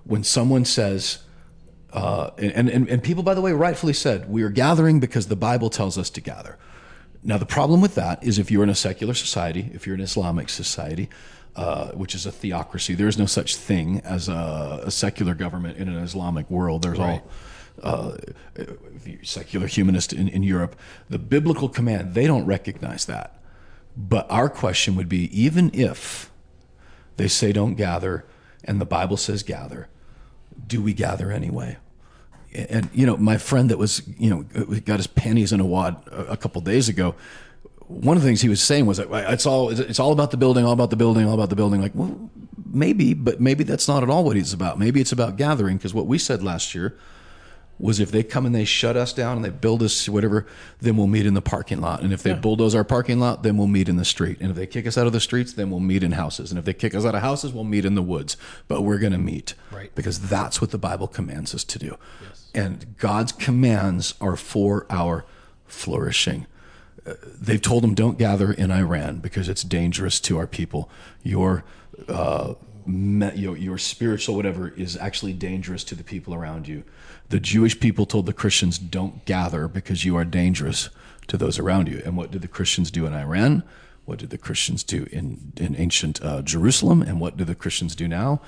Speaker 3: When someone says, uh, and, and, and people, by the way, rightfully said, we are gathering because the Bible tells us to gather. Now, the problem with that is if you're in a secular society, if you're an Islamic society, uh, which is a theocracy, there is no such thing as a, a secular government in an Islamic world. There's
Speaker 2: Right.
Speaker 3: all uh, secular humanist in, in Europe. The biblical command, they don't recognize that. But our question would be even if they say don't gather and the Bible says gather, do we gather anyway? and you know my friend that was you know got his panties in a wad a, a couple days ago one of the things he was saying was it's all it's all about the building all about the building all about the building like well maybe but maybe that's not at all what it's about maybe it's about gathering because what we said last year was if they come and they shut us down and they build us whatever, then we'll meet in the parking lot. And if they bulldoze our parking lot, then we'll meet in the street. And if they kick us out of the streets, then we'll meet in houses. And if they kick us out of houses, we'll meet in the woods. But we're going to meet.
Speaker 2: Right.
Speaker 3: Because that's what the Bible commands us to do. And God's commands are for our flourishing. Uh, they've told them don't gather in Iran because it's dangerous to our people. Your uh, your, your spiritual whatever is actually dangerous to the people around you. The Jewish people told the Christians don't gather because you are dangerous to those around you. And what did the Christians do in Iran? What did the Christians do in, in ancient uh, Jerusalem? And what do the Christians do now?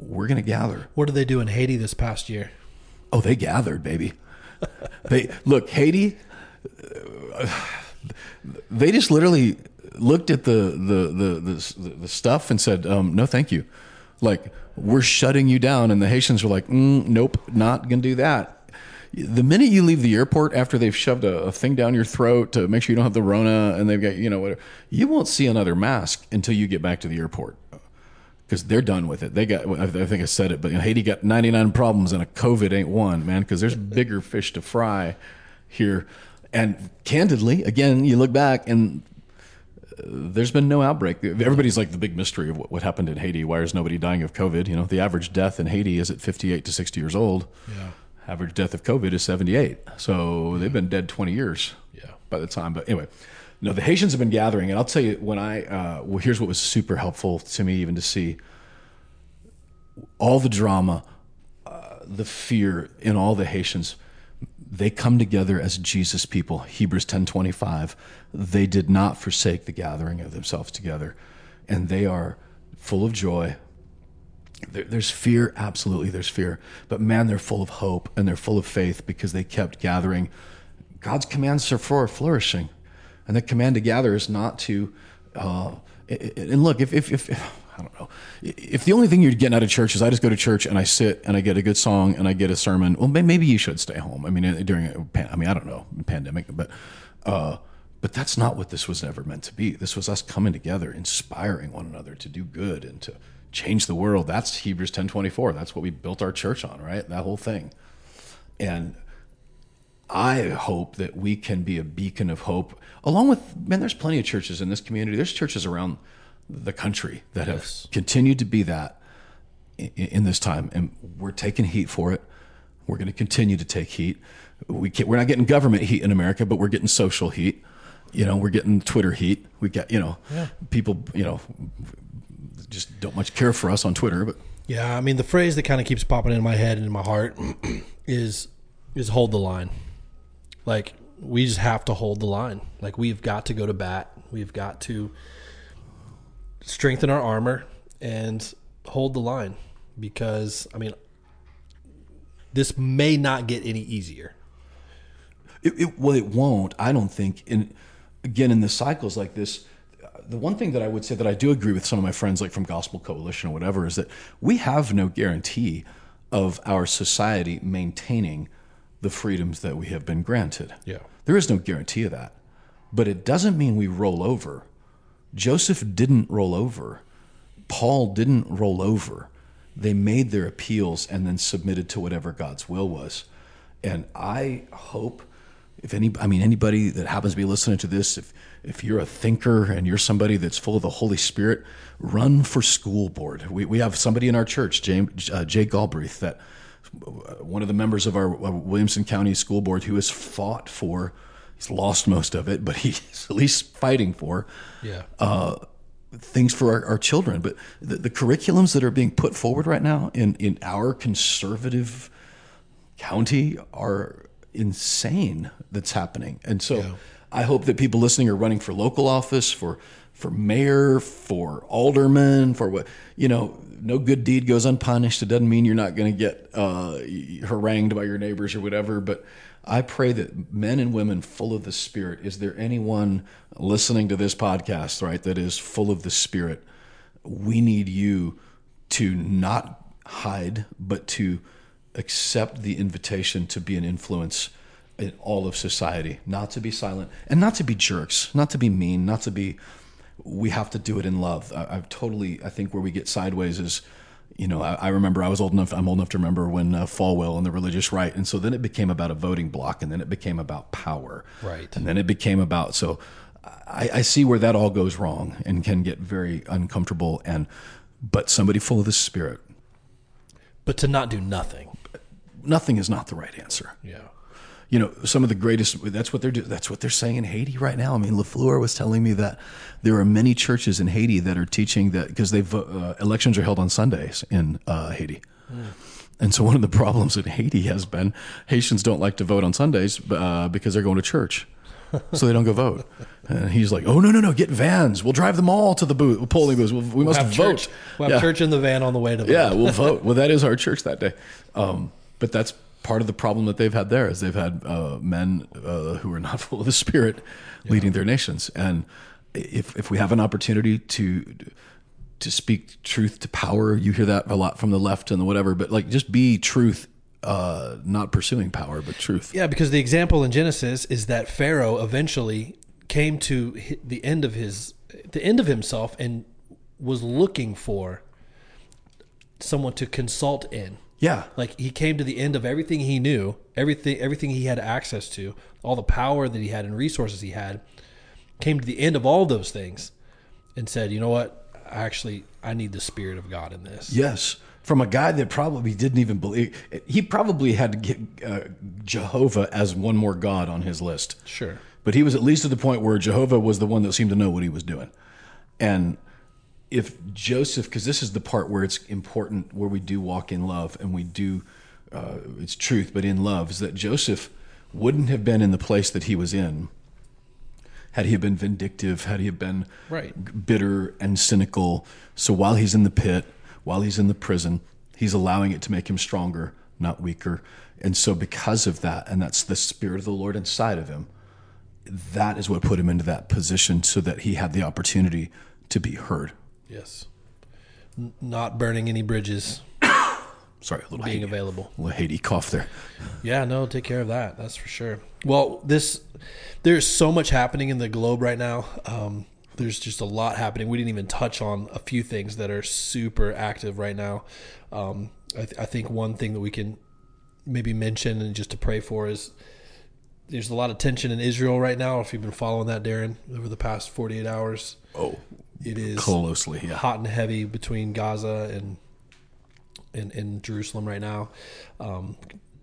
Speaker 3: We're going to gather.
Speaker 2: What did they do in Haiti this past year?
Speaker 3: Oh, they gathered, baby. they look Haiti. uh, They just literally looked at the the the the, the stuff and said, um, "No, thank you." Like we're shutting you down, and the Haitians were like, mm, "Nope, not gonna do that." The minute you leave the airport after they've shoved a, a thing down your throat to make sure you don't have the Rona, and they've got you know whatever, you won't see another mask until you get back to the airport because they're done with it. They got, I think I said it, but you know, Haiti got 99 problems and a COVID ain't one, man, because there's bigger fish to fry here. And candidly, again, you look back and there's been no outbreak. Everybody's like the big mystery of what, what happened in Haiti. Why is nobody dying of COVID? You know, the average death in Haiti is at 58 to 60 years old.
Speaker 2: Yeah.
Speaker 3: Average death of COVID is 78. So they've been dead 20 years
Speaker 2: Yeah.
Speaker 3: by the time. But anyway, no, the Haitians have been gathering, and I'll tell you when I uh, well, here's what was super helpful to me, even to see all the drama, uh, the fear in all the Haitians. They come together as Jesus people. Hebrews ten twenty five. They did not forsake the gathering of themselves together, and they are full of joy, there's fear, absolutely, there's fear. But man, they're full of hope and they're full of faith because they kept gathering. God's commands are for flourishing, and the command to gather is not to. Uh, and look, if, if, if I don't know, if the only thing you're getting out of church is I just go to church and I sit and I get a good song and I get a sermon, well, maybe you should stay home. I mean, during a pan, I mean, I don't know, pandemic, but. Uh, but that's not what this was ever meant to be. This was us coming together, inspiring one another to do good and to change the world. That's Hebrews 10:24. That's what we built our church on, right? That whole thing. And I hope that we can be a beacon of hope along with man there's plenty of churches in this community. There's churches around the country that have continued to be that in, in this time and we're taking heat for it. We're going to continue to take heat. We can't, we're not getting government heat in America, but we're getting social heat. You know, we're getting Twitter heat. We get, you know, people, you know, just don't much care for us on Twitter, but
Speaker 2: Yeah, I mean the phrase that kind of keeps popping in my head and in my heart is is hold the line. Like we just have to hold the line. Like we've got to go to bat. We've got to strengthen our armor and hold the line because I mean this may not get any easier.
Speaker 3: It, it, well, it won't. I don't think. And again, in the cycles like this, uh, the one thing that I would say that I do agree with some of my friends, like from Gospel Coalition or whatever, is that we have no guarantee of our society maintaining the freedoms that we have been granted.
Speaker 2: Yeah.
Speaker 3: There is no guarantee of that. But it doesn't mean we roll over. Joseph didn't roll over. Paul didn't roll over. They made their appeals and then submitted to whatever God's will was. And I hope if any I mean anybody that happens to be listening to this, if if you're a thinker and you're somebody that's full of the Holy Spirit, run for school board. We we have somebody in our church, James uh, Jay Galbraith, that uh, one of the members of our uh, Williamson County School Board who has fought for he's lost most of it, but he's at least fighting for
Speaker 2: Yeah.
Speaker 3: uh, things for our, our children. But the, the curriculums that are being put forward right now in, in our conservative county are insane that's happening. And so I hope that people listening are running for local office, for for mayor, for alderman, for what you know. No good deed goes unpunished. It doesn't mean you're not going to get uh, harangued by your neighbors or whatever. But I pray that men and women full of the Spirit. Is there anyone listening to this podcast, right, that is full of the Spirit? We need you to not hide, but to accept the invitation to be an influence in all of society, not to be silent and not to be jerks, not to be mean, not to be. We have to do it in love. I, I've totally. I think where we get sideways is, you know, I, I remember I was old enough. I'm old enough to remember when uh, Falwell and the religious right, and so then it became about a voting block, and then it became about power,
Speaker 2: Right.
Speaker 3: and then it became about so. I, I see where that all goes wrong and can get very uncomfortable. And but somebody full of the Spirit,
Speaker 2: But to not do nothing.
Speaker 3: nothing is not the right answer.
Speaker 2: Yeah.
Speaker 3: You know some of the greatest that's what they're doing that's what they're saying in haiti right now. I mean lafleur was telling me that there are many churches in haiti that are teaching that because they've uh, elections are held on sundays in uh, haiti. And so one of the problems in haiti has been haitians don't like to vote on sundays uh, because they're going to church. So they don't go vote. And he's like oh no no no get vans. We'll drive them all to the booth polling booths we must
Speaker 2: Have
Speaker 3: vote.
Speaker 2: church. We'll have
Speaker 3: Yeah.
Speaker 2: church in the van on the way to the
Speaker 3: Yeah, we'll vote. Well, that is our church that day. Um, but that's part of the problem that they've had there is they've had uh, men uh, who are not full of the Spirit leading their nations. And if if we have an opportunity to to speak truth to power, you hear that a lot from the left and the whatever. But like, just be truth, uh, not pursuing power, but truth.
Speaker 2: Yeah, because the example in Genesis is that Pharaoh eventually came to the end of his the end of himself and was looking for someone to consult in.
Speaker 3: Yeah,
Speaker 2: Like he came to the end of everything he knew, everything everything he had access to, all the power that he had and resources he had, came to the end of all those things and said, "You know what? I Actually, I need the spirit of God in this."
Speaker 3: Yes, from a guy that probably didn't even believe. He probably had to get uh, Jehovah as one more god on his list.
Speaker 2: Sure.
Speaker 3: But he was at least at the point where Jehovah was the one that seemed to know what he was doing. And if Joseph, because this is the part where it's important, where we do walk in love and we do, uh, it's truth, but in love, is that Joseph wouldn't have been in the place that he was in had he been vindictive, had he been
Speaker 2: Right.
Speaker 3: bitter and cynical. So while he's in the pit, while he's in the prison, he's allowing it to make him stronger, not weaker. And so, because of that, and that's the Spirit of the Lord inside of him, that is what put him into that position so that he had the opportunity to be heard.
Speaker 2: Yes. N- not burning any bridges,
Speaker 3: Sorry, a little
Speaker 2: being
Speaker 3: Haiti,
Speaker 2: available.
Speaker 3: a little Haiti cough there.
Speaker 2: Yeah, no, take care of that. That's for sure. Well, this there's so much happening in the globe right now. Um, there's just a lot happening. We didn't even touch on a few things that are super active right now. Um, I, th- I think one thing that we can maybe mention and just to pray for is there's a lot of tension in Israel right now. If you've been following that, Darren, over the past 48 hours,
Speaker 3: Oh,
Speaker 2: it is
Speaker 3: closely, yeah.
Speaker 2: hot and heavy between Gaza and and, and Jerusalem right now. Um,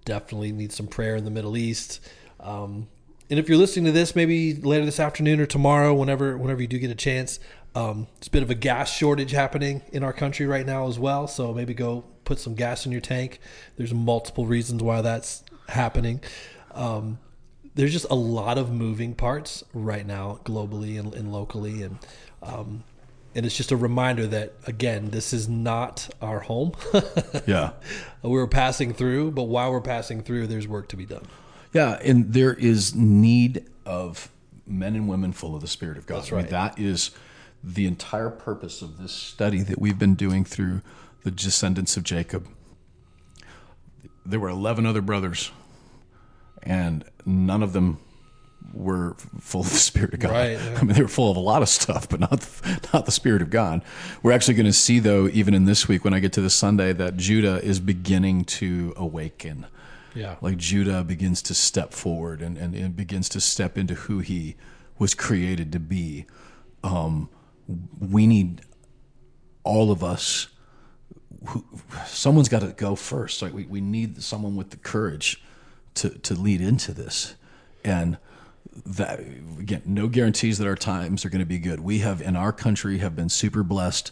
Speaker 2: definitely need some prayer in the Middle East. Um, and if you're listening to this, maybe later this afternoon or tomorrow, whenever whenever you do get a chance, um, it's a bit of a gas shortage happening in our country right now as well. So maybe go put some gas in your tank. There's multiple reasons why that's happening. Um, there's just a lot of moving parts right now, globally and, and locally, and um, and it's just a reminder that again, this is not our home.
Speaker 3: Yeah.
Speaker 2: we're passing through, but while we're passing through, there's work to be done.
Speaker 3: Yeah, and there is need of men and women full of the Spirit of God.
Speaker 2: That's
Speaker 3: I mean,
Speaker 2: right.
Speaker 3: that is the entire purpose of this study that we've been doing through the descendants of Jacob. There were 11 other brothers, and none of them were full of the Spirit of God.
Speaker 2: Right, yeah.
Speaker 3: I mean, they were full of a lot of stuff, but not not the Spirit of God. We're actually going to see, though, even in this week when I get to this Sunday, that Judah is beginning to awaken
Speaker 2: Yeah.
Speaker 3: like Judah begins to step forward and, and, and begins to step into who he was created to be. Um, we need all of us. Who, someone's got to go first. Like we, we need someone with the courage to, to lead into this. And that again, no guarantees that our times are going to be good. We have in our country have been super blessed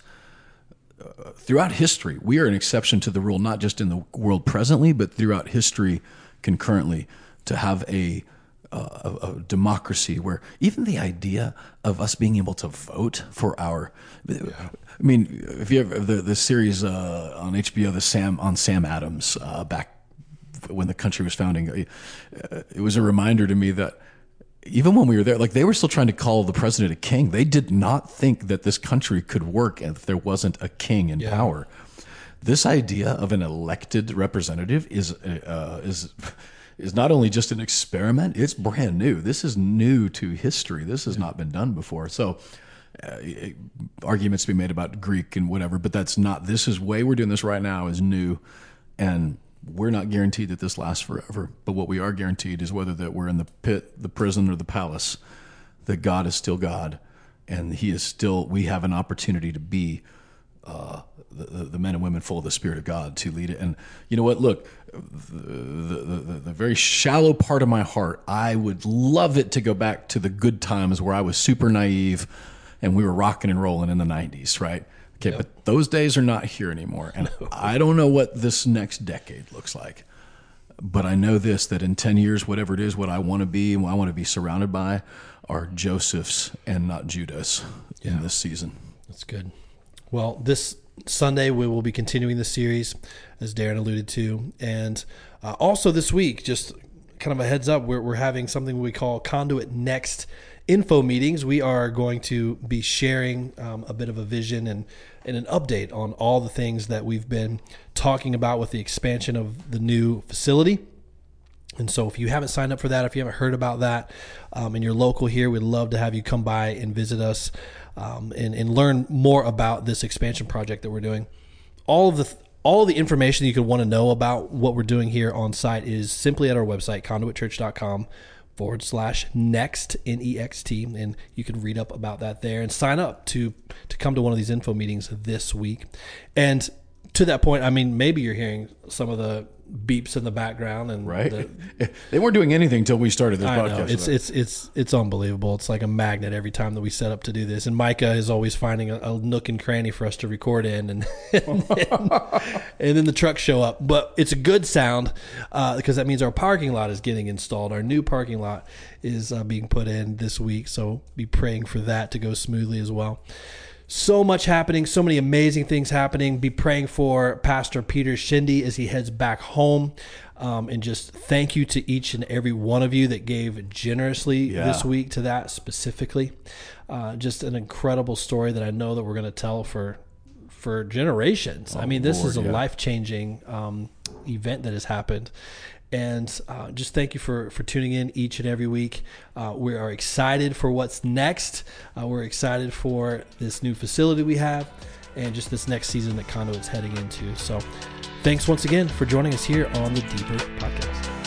Speaker 3: throughout history, we are an exception to the rule, not just in the world presently, but throughout history concurrently, to have a, uh, a, a democracy where even the idea of us being able to vote for our, I mean, if you have the the series uh, on HBO, the Sam on Sam Adams uh, back when the country was founding, uh, it was a reminder to me that even when we were there, like they were still trying to call the president a king. They did not think that this country could work if there wasn't a king in power. This idea of an elected representative is uh, is is not only just an experiment; it's brand new. This is new to history. This has not been done before. So, uh, arguments to be made about Greek and whatever, but that's not. This is way we're doing this right now is new, and we're not guaranteed that this lasts forever. But what we are guaranteed is whether that we're in the pit, the prison, or the palace, that God is still God, and He is still. We have an opportunity to be. Uh, the, the, men and women full of the Spirit of God to lead it. And you know what? Look, the, the, the, very shallow part of my heart, I would love it to go back to the good times where I was super naive and we were rocking and rolling in the 90s, right? Okay, but those days are not here anymore. And no. I don't know what this next decade looks like. But I know this that in 10 years, whatever it is, what I want to be and what I want to be surrounded by are Josephs and not Judas yeah. in this season.
Speaker 2: That's good. Well, this Sunday, we will be continuing the series, as Darren alluded to. And uh, also this week, just kind of a heads up, we're, we're having something we call Conduit Next info meetings. We are going to be sharing um, a bit of a vision and, and an update on all the things that we've been talking about with the expansion of the new facility. And so, if you haven't signed up for that, if you haven't heard about that, um, and you're local here, we'd love to have you come by and visit us um, and, and learn more about this expansion project that we're doing. All of the all of the information you could want to know about what we're doing here on site is simply at our website, conduitchurch.com forward slash next n-e-x-t and you can read up about that there and sign up to to come to one of these info meetings this week. And to that point i mean maybe you're hearing some of the beeps in the background and
Speaker 3: right.
Speaker 2: The,
Speaker 3: they weren't doing anything until we started this
Speaker 2: I
Speaker 3: podcast.
Speaker 2: Know. It's it's it's it's unbelievable. It's like a magnet every time that we set up to do this. And Micah is always finding a, a nook and cranny for us to record in, and and, then, and then the trucks show up. But it's a good sound uh, because that means our parking lot is getting installed. Our new parking lot is uh, being put in this week, so be praying for that to go smoothly as well so much happening, so many amazing things happening. Be praying for Pastor Peter Shindy as he heads back home. Um, and just thank you to each and every one of you that gave generously yeah. this week to that specifically. Uh, just an incredible story that I know that we're going to tell for for generations. Oh, I mean, this Lord, is a yeah. life changing um, event that has happened, and uh, just thank you for for tuning in each and every week. Uh, we are excited for what's next. Uh, we're excited for this new facility we have, and just this next season that Conduit's heading into. So, thanks once again for joining us here on the Deeper Podcast.